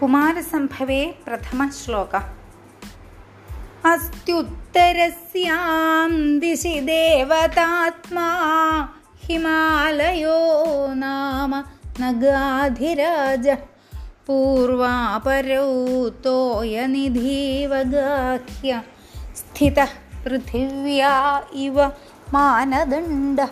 कुमारसम्भवे प्रथमश्लोकः। अस्त्युत्तरस्यां दिशि देवतात्मा हिमालयो नाम नगाधिराज। पूर्वापरोतोयनिधीवगाह्य स्थितः पृथिव्या इव मानदण्डः।